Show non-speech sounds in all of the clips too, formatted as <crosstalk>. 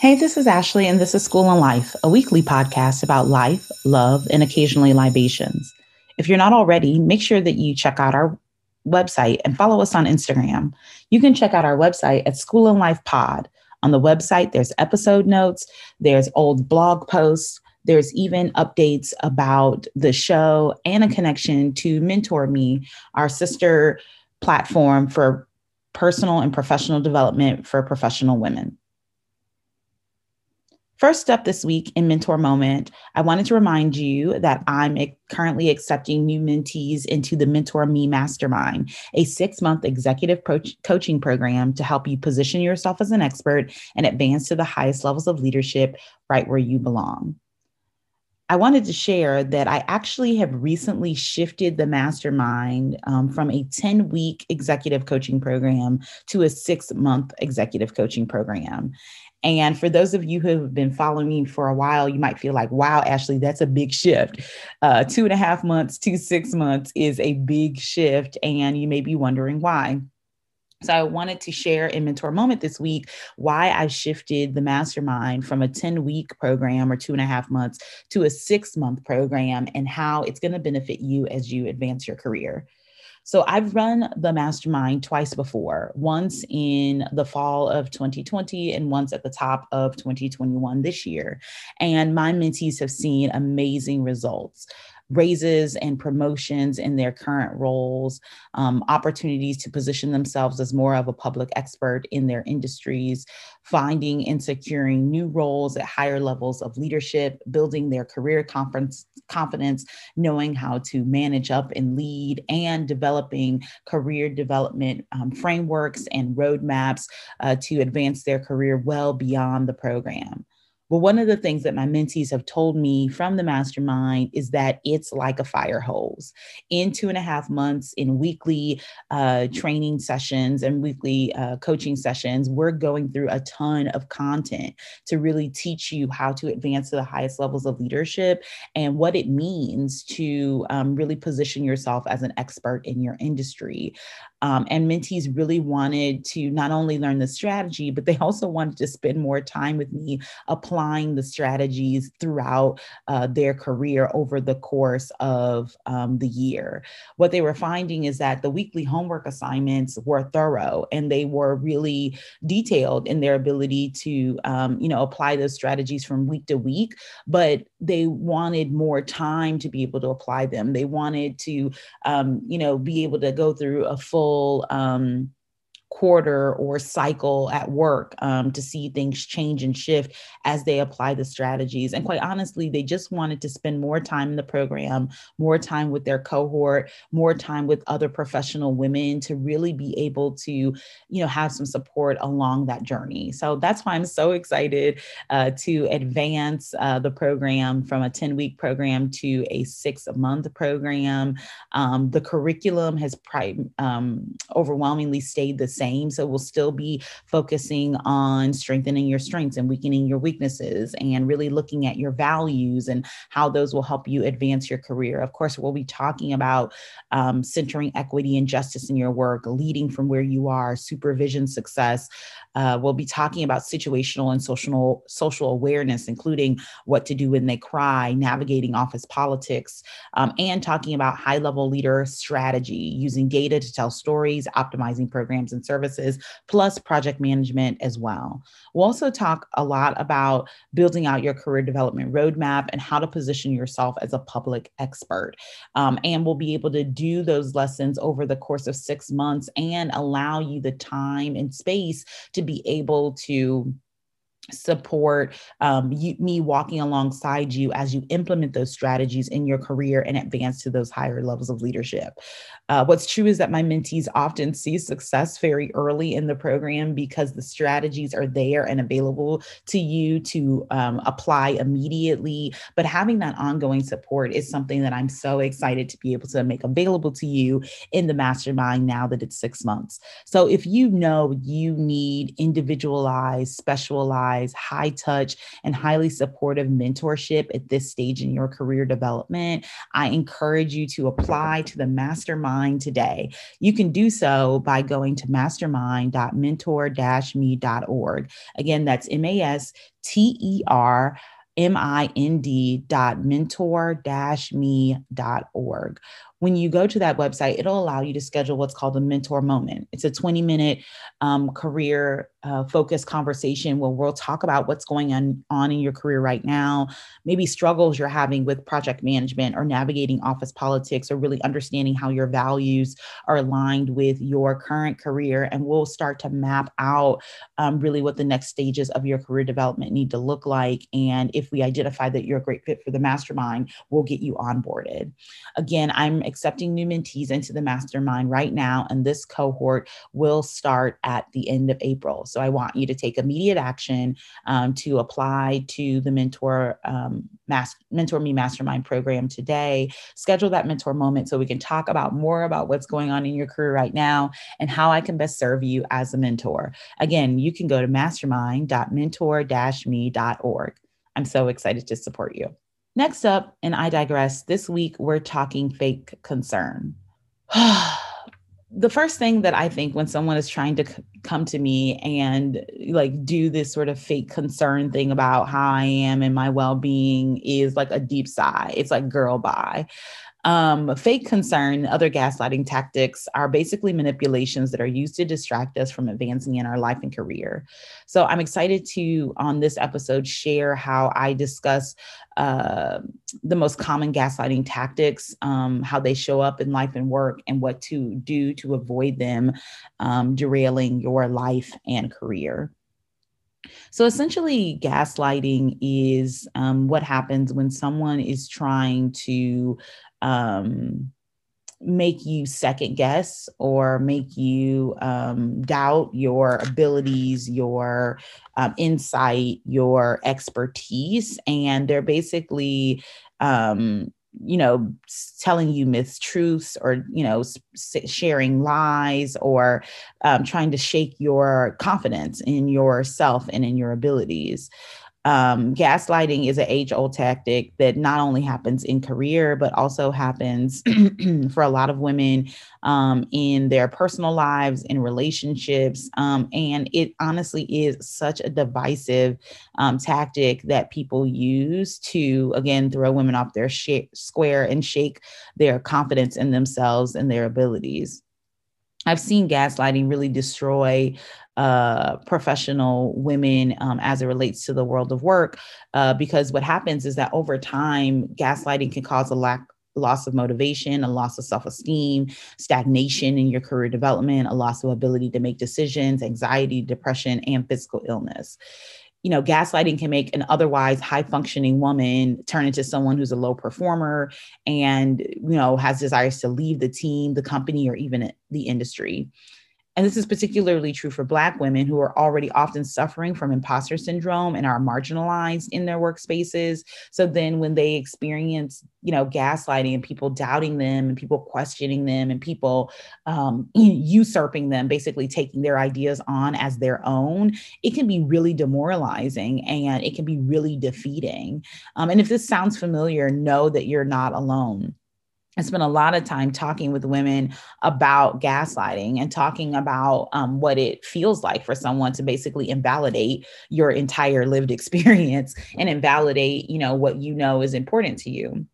Hey, this is Ashley, and this is School and Life, a weekly podcast about life, love, and occasionally libations. If you're not already, make sure that you check out our website and follow us on Instagram. You can check out our website at School and Life Pod. On the website, there's episode notes, there's old blog posts, there's even updates about the show and a connection to Mentor Me, our sister platform for personal and professional development for professional women. First up this week in Mentor Moment, I wanted to remind you that I'm currently accepting new mentees into the Mentor Me Mastermind, a six month executive pro- coaching program to help you position yourself as an expert and advance to the highest levels of leadership right where you belong. I wanted to share that I actually have recently shifted the mastermind um, from a 10 week executive coaching program to a six month executive coaching program. And for those of you who have been following me for a while, you might feel like, wow, Ashley, that's a big shift. Uh, two and a half months to six months is a big shift. And you may be wondering why. So I wanted to share in Mentor Moment this week why I shifted the mastermind from a 10 week program or two and a half months to a six month program and how it's going to benefit you as you advance your career. So I've run the mastermind twice before, once in the fall of 2020 and once at the top of 2021 this year. And my mentees have seen amazing results raises and promotions in their current roles, um, opportunities to position themselves as more of a public expert in their industries, finding and securing new roles at higher levels of leadership, building their career confidence, confidence knowing how to manage up and lead, and developing career development um, frameworks and roadmaps uh, to advance their career well beyond the program. Well, one of the things that my mentees have told me from the mastermind is that it's like a fire hose. In two and a half months, in weekly uh, training sessions and weekly uh, coaching sessions, we're going through a ton of content to really teach you how to advance to the highest levels of leadership and what it means to um, really position yourself as an expert in your industry. Um, and mentees really wanted to not only learn the strategy, but they also wanted to spend more time with me applying the strategies throughout uh, their career over the course of um, the year. What they were finding is that the weekly homework assignments were thorough and they were really detailed in their ability to, um, you know, apply those strategies from week to week, but they wanted more time to be able to apply them. They wanted to, um, you know, be able to go through a full full um, quarter or cycle at work um, to see things change and shift as they apply the strategies. And quite honestly, they just wanted to spend more time in the program, more time with their cohort, more time with other professional women to really be able to, you know, have some support along that journey. So that's why I'm so excited uh, to advance uh, the program from a 10 week program to a six month program. Um, the curriculum has pri- um, overwhelmingly stayed the same. So we'll still be focusing on strengthening your strengths and weakening your weaknesses and really looking at your values and how those will help you advance your career. Of course, we'll be talking about um, centering equity and justice in your work, leading from where you are, supervision success. Uh, we'll be talking about situational and social social awareness, including what to do when they cry, navigating office politics, um, and talking about high level leader strategy, using data to tell stories, optimizing programs and plus project management as well. We'll also talk a lot about building out your career development roadmap and how to position yourself as a public expert. Um, and we'll be able to do those lessons over the course of six months and allow you the time and space to be able to support um, you, me walking alongside you as you implement those strategies in your career and advance to those higher levels of leadership. Uh, what's true is that my mentees often see success very early in the program because the strategies are there and available to you to um, apply immediately. But having that ongoing support is something that I'm so excited to be able to make available to you in the mastermind now that it's six months. So if you know you need individualized, specialized, high touch, and highly supportive mentorship at this stage in your career development, I encourage you to apply to the mastermind today. You can do so by going to mastermind.mentor me.org. Again, that's M A S T E R M-I-N-D when you go to that website, it'll allow you to schedule what's called a mentor moment. It's a 20 minute um, career uh, focused conversation where we'll talk about what's going on, on in your career right now, maybe struggles you're having with project management or navigating office politics or really understanding how your values are aligned with your current career. And we'll start to map out um, really what the next stages of your career development need to look like. And if we identify that you're a great fit for the mastermind, we'll get you onboarded. Again, I'm accepting new mentees into the mastermind right now, and this cohort will start at the end of April. So I want you to take immediate action um, to apply to the mentor um, Mas- mentor me mastermind program today. Schedule that mentor moment so we can talk about more about what's going on in your career right now and how I can best serve you as a mentor. Again, you can go to mastermind.mentor-me.org. I'm so excited to support you. Next up, and I digress, this week we're talking fake concern. <sighs> the first thing that I think when someone is trying to c- come to me and like do this sort of fake concern thing about how I am and my well being is like a deep sigh. It's like, girl, bye. Um, fake concern, other gaslighting tactics are basically manipulations that are used to distract us from advancing in our life and career. So I'm excited to, on this episode, share how I discuss uh, the most common gaslighting tactics, um, how they show up in life and work, and what to do to avoid them um, derailing your life and career. So essentially, gaslighting is um, what happens when someone is trying to um, make you second guess or make you um, doubt your abilities, your um, insight, your expertise. And they're basically, um, you know, telling you mistruths or, you know, sharing lies or um, trying to shake your confidence in yourself and in your abilities um, gaslighting is an age old tactic that not only happens in career, but also happens <clears throat> for a lot of women um, in their personal lives, in relationships. Um, and it honestly is such a divisive um, tactic that people use to, again, throw women off their sh- square and shake their confidence in themselves and their abilities. I've seen gaslighting really destroy uh, professional women um, as it relates to the world of work, uh, because what happens is that over time, gaslighting can cause a lack loss of motivation, a loss of self esteem, stagnation in your career development, a loss of ability to make decisions, anxiety, depression, and physical illness you know, gaslighting can make an otherwise high functioning woman turn into someone who's a low performer and, you know, has desires to leave the team, the company, or even the industry. And this is particularly true for Black women who are already often suffering from imposter syndrome and are marginalized in their workspaces. So then when they experience, you know, gaslighting and people doubting them and people questioning them and people um, <clears throat> usurping them, basically taking their ideas on as their own, it can be really demoralizing and it can be really defeating. Um, and if this sounds familiar, know that you're not alone. I spent a lot of time talking with women about gaslighting and talking about um, what it feels like for someone to basically invalidate your entire lived <laughs> experience and invalidate, you know, what you know is important to you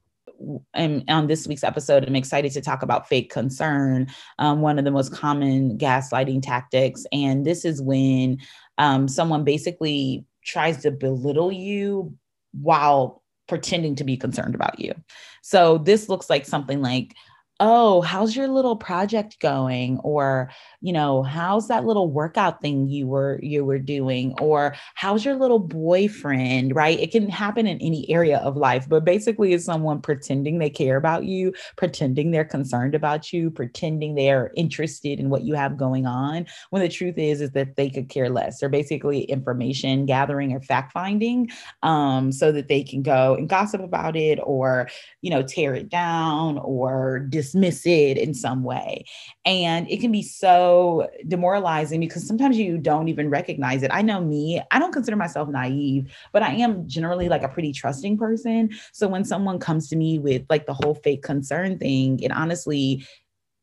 and on this week's episode, I'm excited to talk about fake concern, um, one of the most common gaslighting tactics. And this is when um, someone basically tries to belittle you while pretending to be concerned about you. So this looks like something like, oh how's your little project going? Or you know how's that little workout thing you were you were doing? Or how's your little boyfriend right? It can happen in any area of life but basically it's someone pretending they care about you pretending they're concerned about you pretending they're interested in what you have going on when the truth is is that they could care less. They're basically information gathering or fact finding um, so that they can go and gossip about it or you know tear it down or dis dismiss it in some way. And it can be so demoralizing because sometimes you don't even recognize it. I know me, I don't consider myself naive, but I am generally like a pretty trusting person. So when someone comes to me with like the whole fake concern thing, it honestly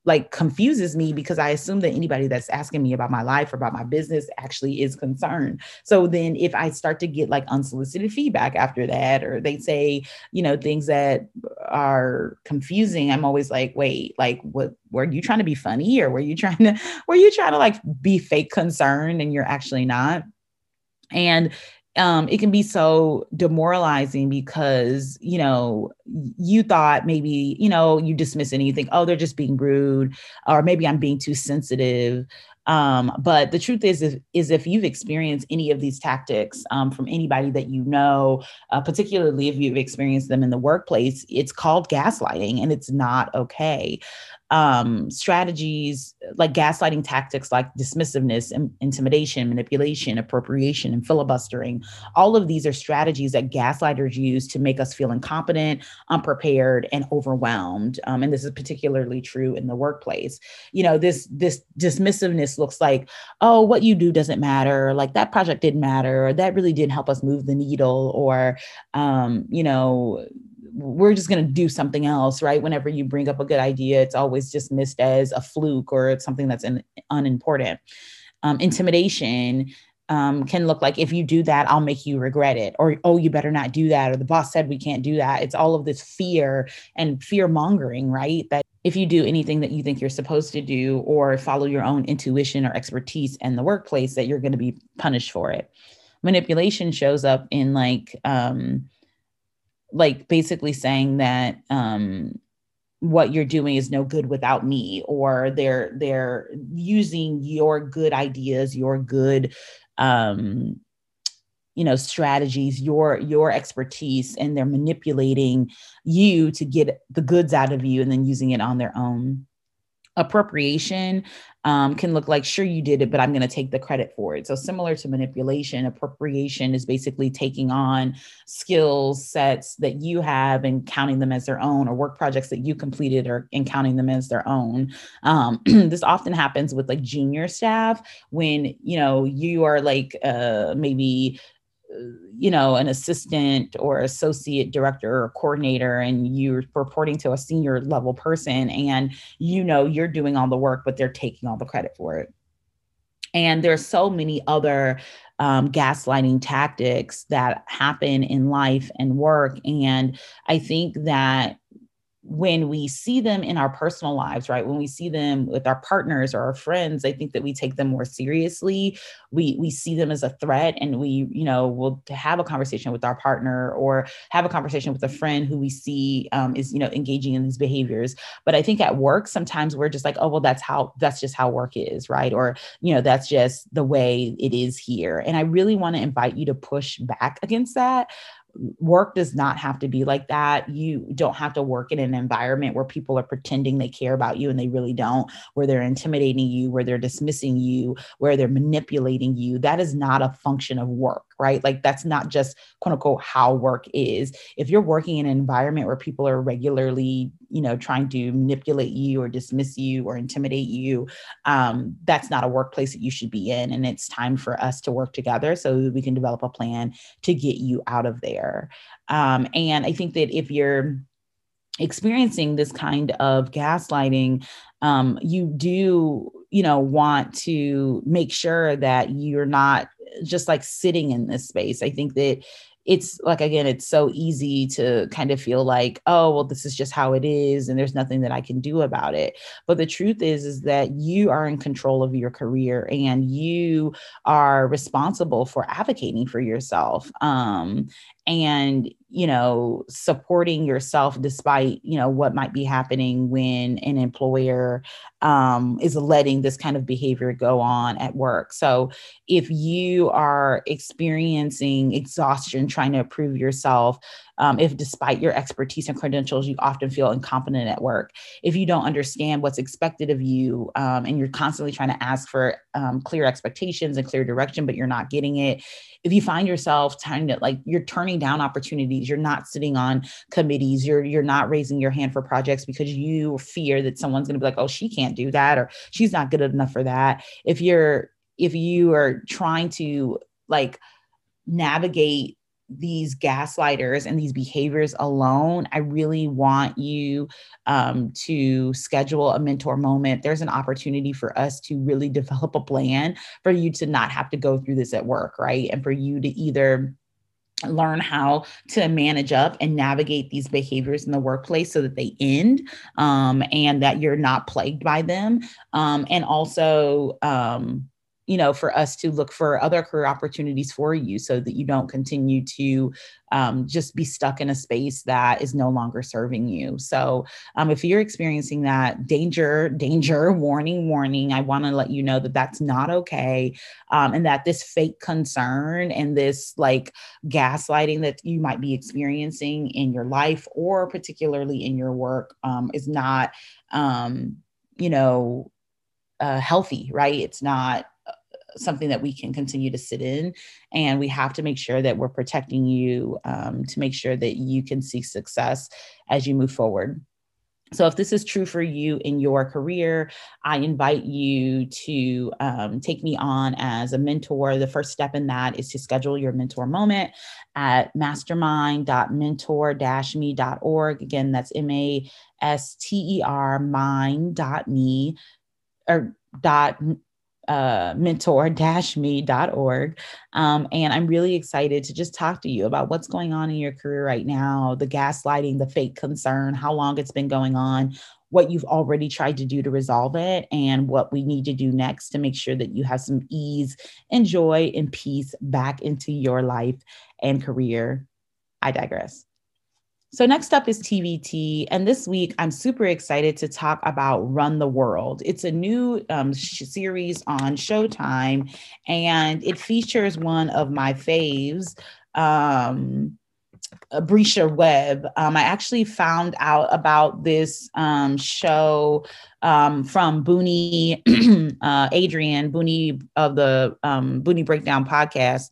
like confuses me because I assume that anybody that's asking me about my life or about my business actually is concerned. So then if I start to get like unsolicited feedback after that, or they say, you know, things that are confusing, I'm always like, wait, like what were you trying to be funny or were you trying to <laughs> were you trying to like be fake concerned and you're actually not? And um, it can be so demoralizing because you know you thought maybe you know you dismiss it and you think oh they're just being rude or maybe i'm being too sensitive. Um, but the truth is, is, is if you've experienced any of these tactics um, from anybody that you know, uh, particularly if you've experienced them in the workplace, it's called gaslighting and it's not okay um, strategies like gaslighting tactics like dismissiveness, intimidation, manipulation, appropriation, and filibustering. All of these are strategies that gaslighters use to make us feel incompetent, unprepared, and overwhelmed. Um, and this is particularly true in the workplace. You know, this this dismissiveness looks like, oh, what you do doesn't matter. Like that project didn't matter, or that really didn't help us move the needle, or um, you know we're just going to do something else, right? Whenever you bring up a good idea, it's always dismissed as a fluke or it's something that's an, unimportant. Um, intimidation um, can look like if you do that, I'll make you regret it, or oh, you better not do that, or the boss said we can't do that. It's all of this fear and fear mongering, right? That if you do anything that you think you're supposed to do, or follow your own intuition or expertise in the workplace, that you're going to be punished for it. Manipulation shows up in like um, like basically saying that um what you're doing is no good without me or they're they're using your good ideas your good um you know strategies your your expertise and they're manipulating you to get the goods out of you and then using it on their own. Appropriation um, can look like, sure, you did it, but I'm going to take the credit for it. So, similar to manipulation, appropriation is basically taking on skills sets that you have and counting them as their own, or work projects that you completed or and counting them as their own. Um, <clears throat> this often happens with like junior staff when you know you are like uh, maybe you know an assistant or associate director or coordinator and you're reporting to a senior level person and you know you're doing all the work but they're taking all the credit for it. And there's so many other um, gaslighting tactics that happen in life and work and i think that when we see them in our personal lives, right? When we see them with our partners or our friends, I think that we take them more seriously. We we see them as a threat, and we, you know, will have a conversation with our partner or have a conversation with a friend who we see um, is, you know, engaging in these behaviors. But I think at work, sometimes we're just like, oh, well, that's how that's just how work is, right? Or you know, that's just the way it is here. And I really want to invite you to push back against that work does not have to be like that. You don't have to work in an environment where people are pretending they care about you and they really don't, where they're intimidating you, where they're dismissing you, where they're manipulating you. That is not a function of work, right? Like that's not just quote unquote how work is. If you're working in an environment where people are regularly, you know, trying to manipulate you or dismiss you or intimidate you, um, that's not a workplace that you should be in. And it's time for us to work together so we can develop a plan to get you out of there. Um, and I think that if you're experiencing this kind of gaslighting, um, you do, you know, want to make sure that you're not just like sitting in this space. I think that it's like again it's so easy to kind of feel like oh well this is just how it is and there's nothing that i can do about it but the truth is is that you are in control of your career and you are responsible for advocating for yourself um, and you know supporting yourself despite you know what might be happening when an employer um, is letting this kind of behavior go on at work. So if you are experiencing exhaustion trying to prove yourself um, if despite your expertise and credentials, you often feel incompetent at work, if you don't understand what's expected of you um, and you're constantly trying to ask for um, clear expectations and clear direction, but you're not getting it, if you find yourself trying to like you're turning down opportunities, you're not sitting on committees, you're you're not raising your hand for projects because you fear that someone's going to be like, oh, she can't do that or she's not good enough for that. If you're if you are trying to like navigate these gaslighters and these behaviors alone, I really want you um, to schedule a mentor moment. There's an opportunity for us to really <laughs> develop a plan for you to not have to go through this at work, right? And for you to either learn how to manage up and navigate these behaviors in the workplace so that they end um, and that you're not plagued by them um, and also um, you know, for us to look for other career opportunities for you so that you don't continue to um, just be stuck in a space that is no longer serving you. So, um, if you're experiencing that danger, danger, <laughs> warning, warning, I want to let you know that that's not okay. Um, and that this fake concern and this like gaslighting that you might be experiencing in your life or particularly in your work um, is not, um, you know, uh, healthy, right? It's not something that we can continue to sit in. And we have to make sure that we're protecting you um, to make sure that you can see success as you move forward. So, if this is true for you in your career, I invite you to um, take me on as a mentor. The first step in that is to schedule your mentor moment at mastermind.mentor me.org. Again, that's M A S T E R mind.me or dot uh, mentor-me.org. Um, and I'm really excited to just talk to you about what's going on in your career right now, the gaslighting, the fake concern, how long it's been going on, what you've already tried to do to resolve it, and what we need to do next to make sure that you have some ease and joy and peace back into your life and career. I digress. So, next up is TVT. And this week, I'm super excited to talk about Run the World. It's a new um, sh- series on Showtime, and it features one of my faves, um, Bresha Webb. Um, I actually found out about this um, show um, from Booney, <clears throat> uh, Adrienne Booney of the um, Booney Breakdown podcast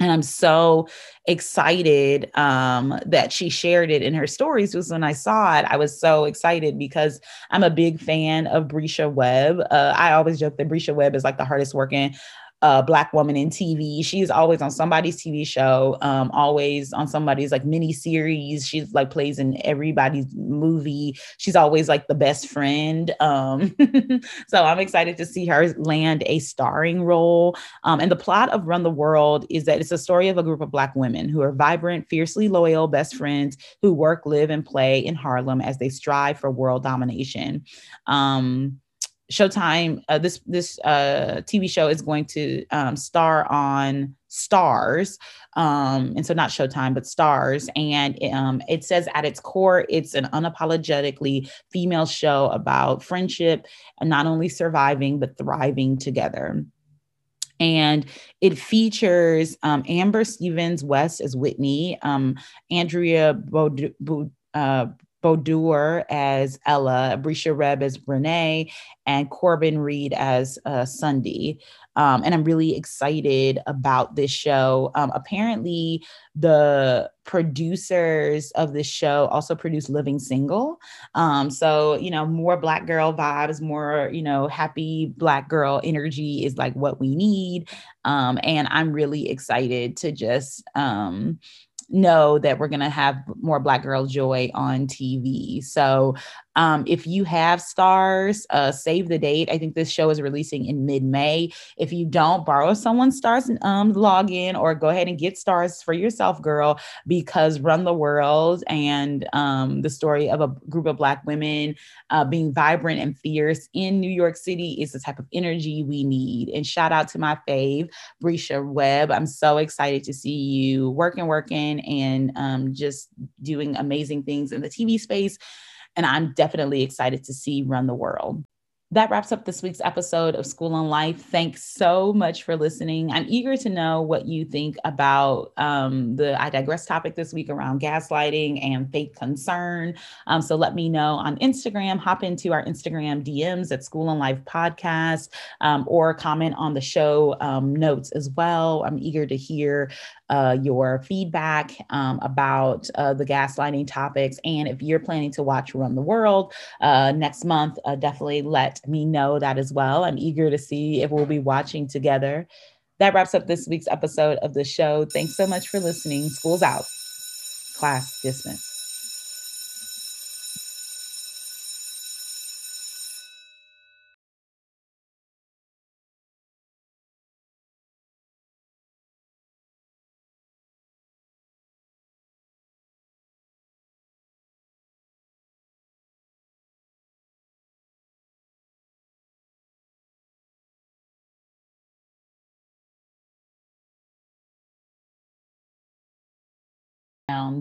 and i'm so excited um, that she shared it in her stories was when i saw it i was so excited because i'm a big fan of bresha webb. Uh, i always joke that bresha webb is like the hardest working uh, black woman in TV. She's always on somebody's TV show, um, always on somebody's like mini series. She's like plays in everybody's movie. She's always like the best friend. Um, <laughs> so I'm excited to see her land a starring role. Um, and the plot of Run the World is that it's a story of a group of black women who are vibrant, fiercely loyal best friends who work, live, and play in Harlem as they strive for world domination. Um, Showtime, uh, this this uh, TV show is going to um, star on Starz, um, and so not Showtime, but Starz. And um, it says at its core, it's an unapologetically female show about friendship and not only surviving but thriving together. And it features um, Amber Stevens West as Whitney, um, Andrea Bod- uh, Bordeaux as Ella, Bresha Webb as Renee, and Corbin Reid as uh, Sondi. Um, and I'm really excited about this show. Um, apparently, the producers of this show also produce Living Single. Um, so, you know, more Black girl vibes, more, you know, happy Black girl energy is like what we need. Um, and I'm really excited to just, um, know that we're going to have more Black Girl Joy on TV. So um, if you have Starz, uh, save the date. I think this show is releasing in mid May. If you don't, borrow someone's Starz um, login or go ahead and get Starz for yourself, girl, because Run the World and um, the story of a group of Black women uh, being vibrant and fierce in New York City is the type of energy we need. And shout out to my fave, Bresha Webb. I'm so excited to see you working, working, and um, just doing amazing things in the TV space and I'm definitely excited to see Run the World. That wraps up this week's episode of School on Life. Thanks so much for listening. I'm eager to know what you think about um, the I Digress topic this week around gaslighting and fake concern. Um, so let me know on Instagram. Hop into our Instagram DMs at School on Life Podcast um, or comment on the show um, notes as well. I'm eager to hear uh, your feedback um, about uh, the gaslighting topics. And if you're planning to watch Run the World uh, next month, uh, definitely let me know that as well. I'm eager to see if we'll be watching together. That wraps up this week's episode of the show. Thanks so much for listening. School's out. Class dismissed.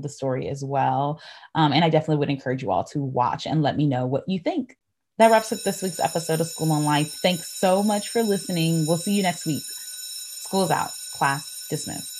The story as well. Um, and I definitely would encourage you all to watch and let me know what you think. That wraps up this week's episode of School on Life. Thanks so much for listening. We'll see you next week. School's out. Class dismissed.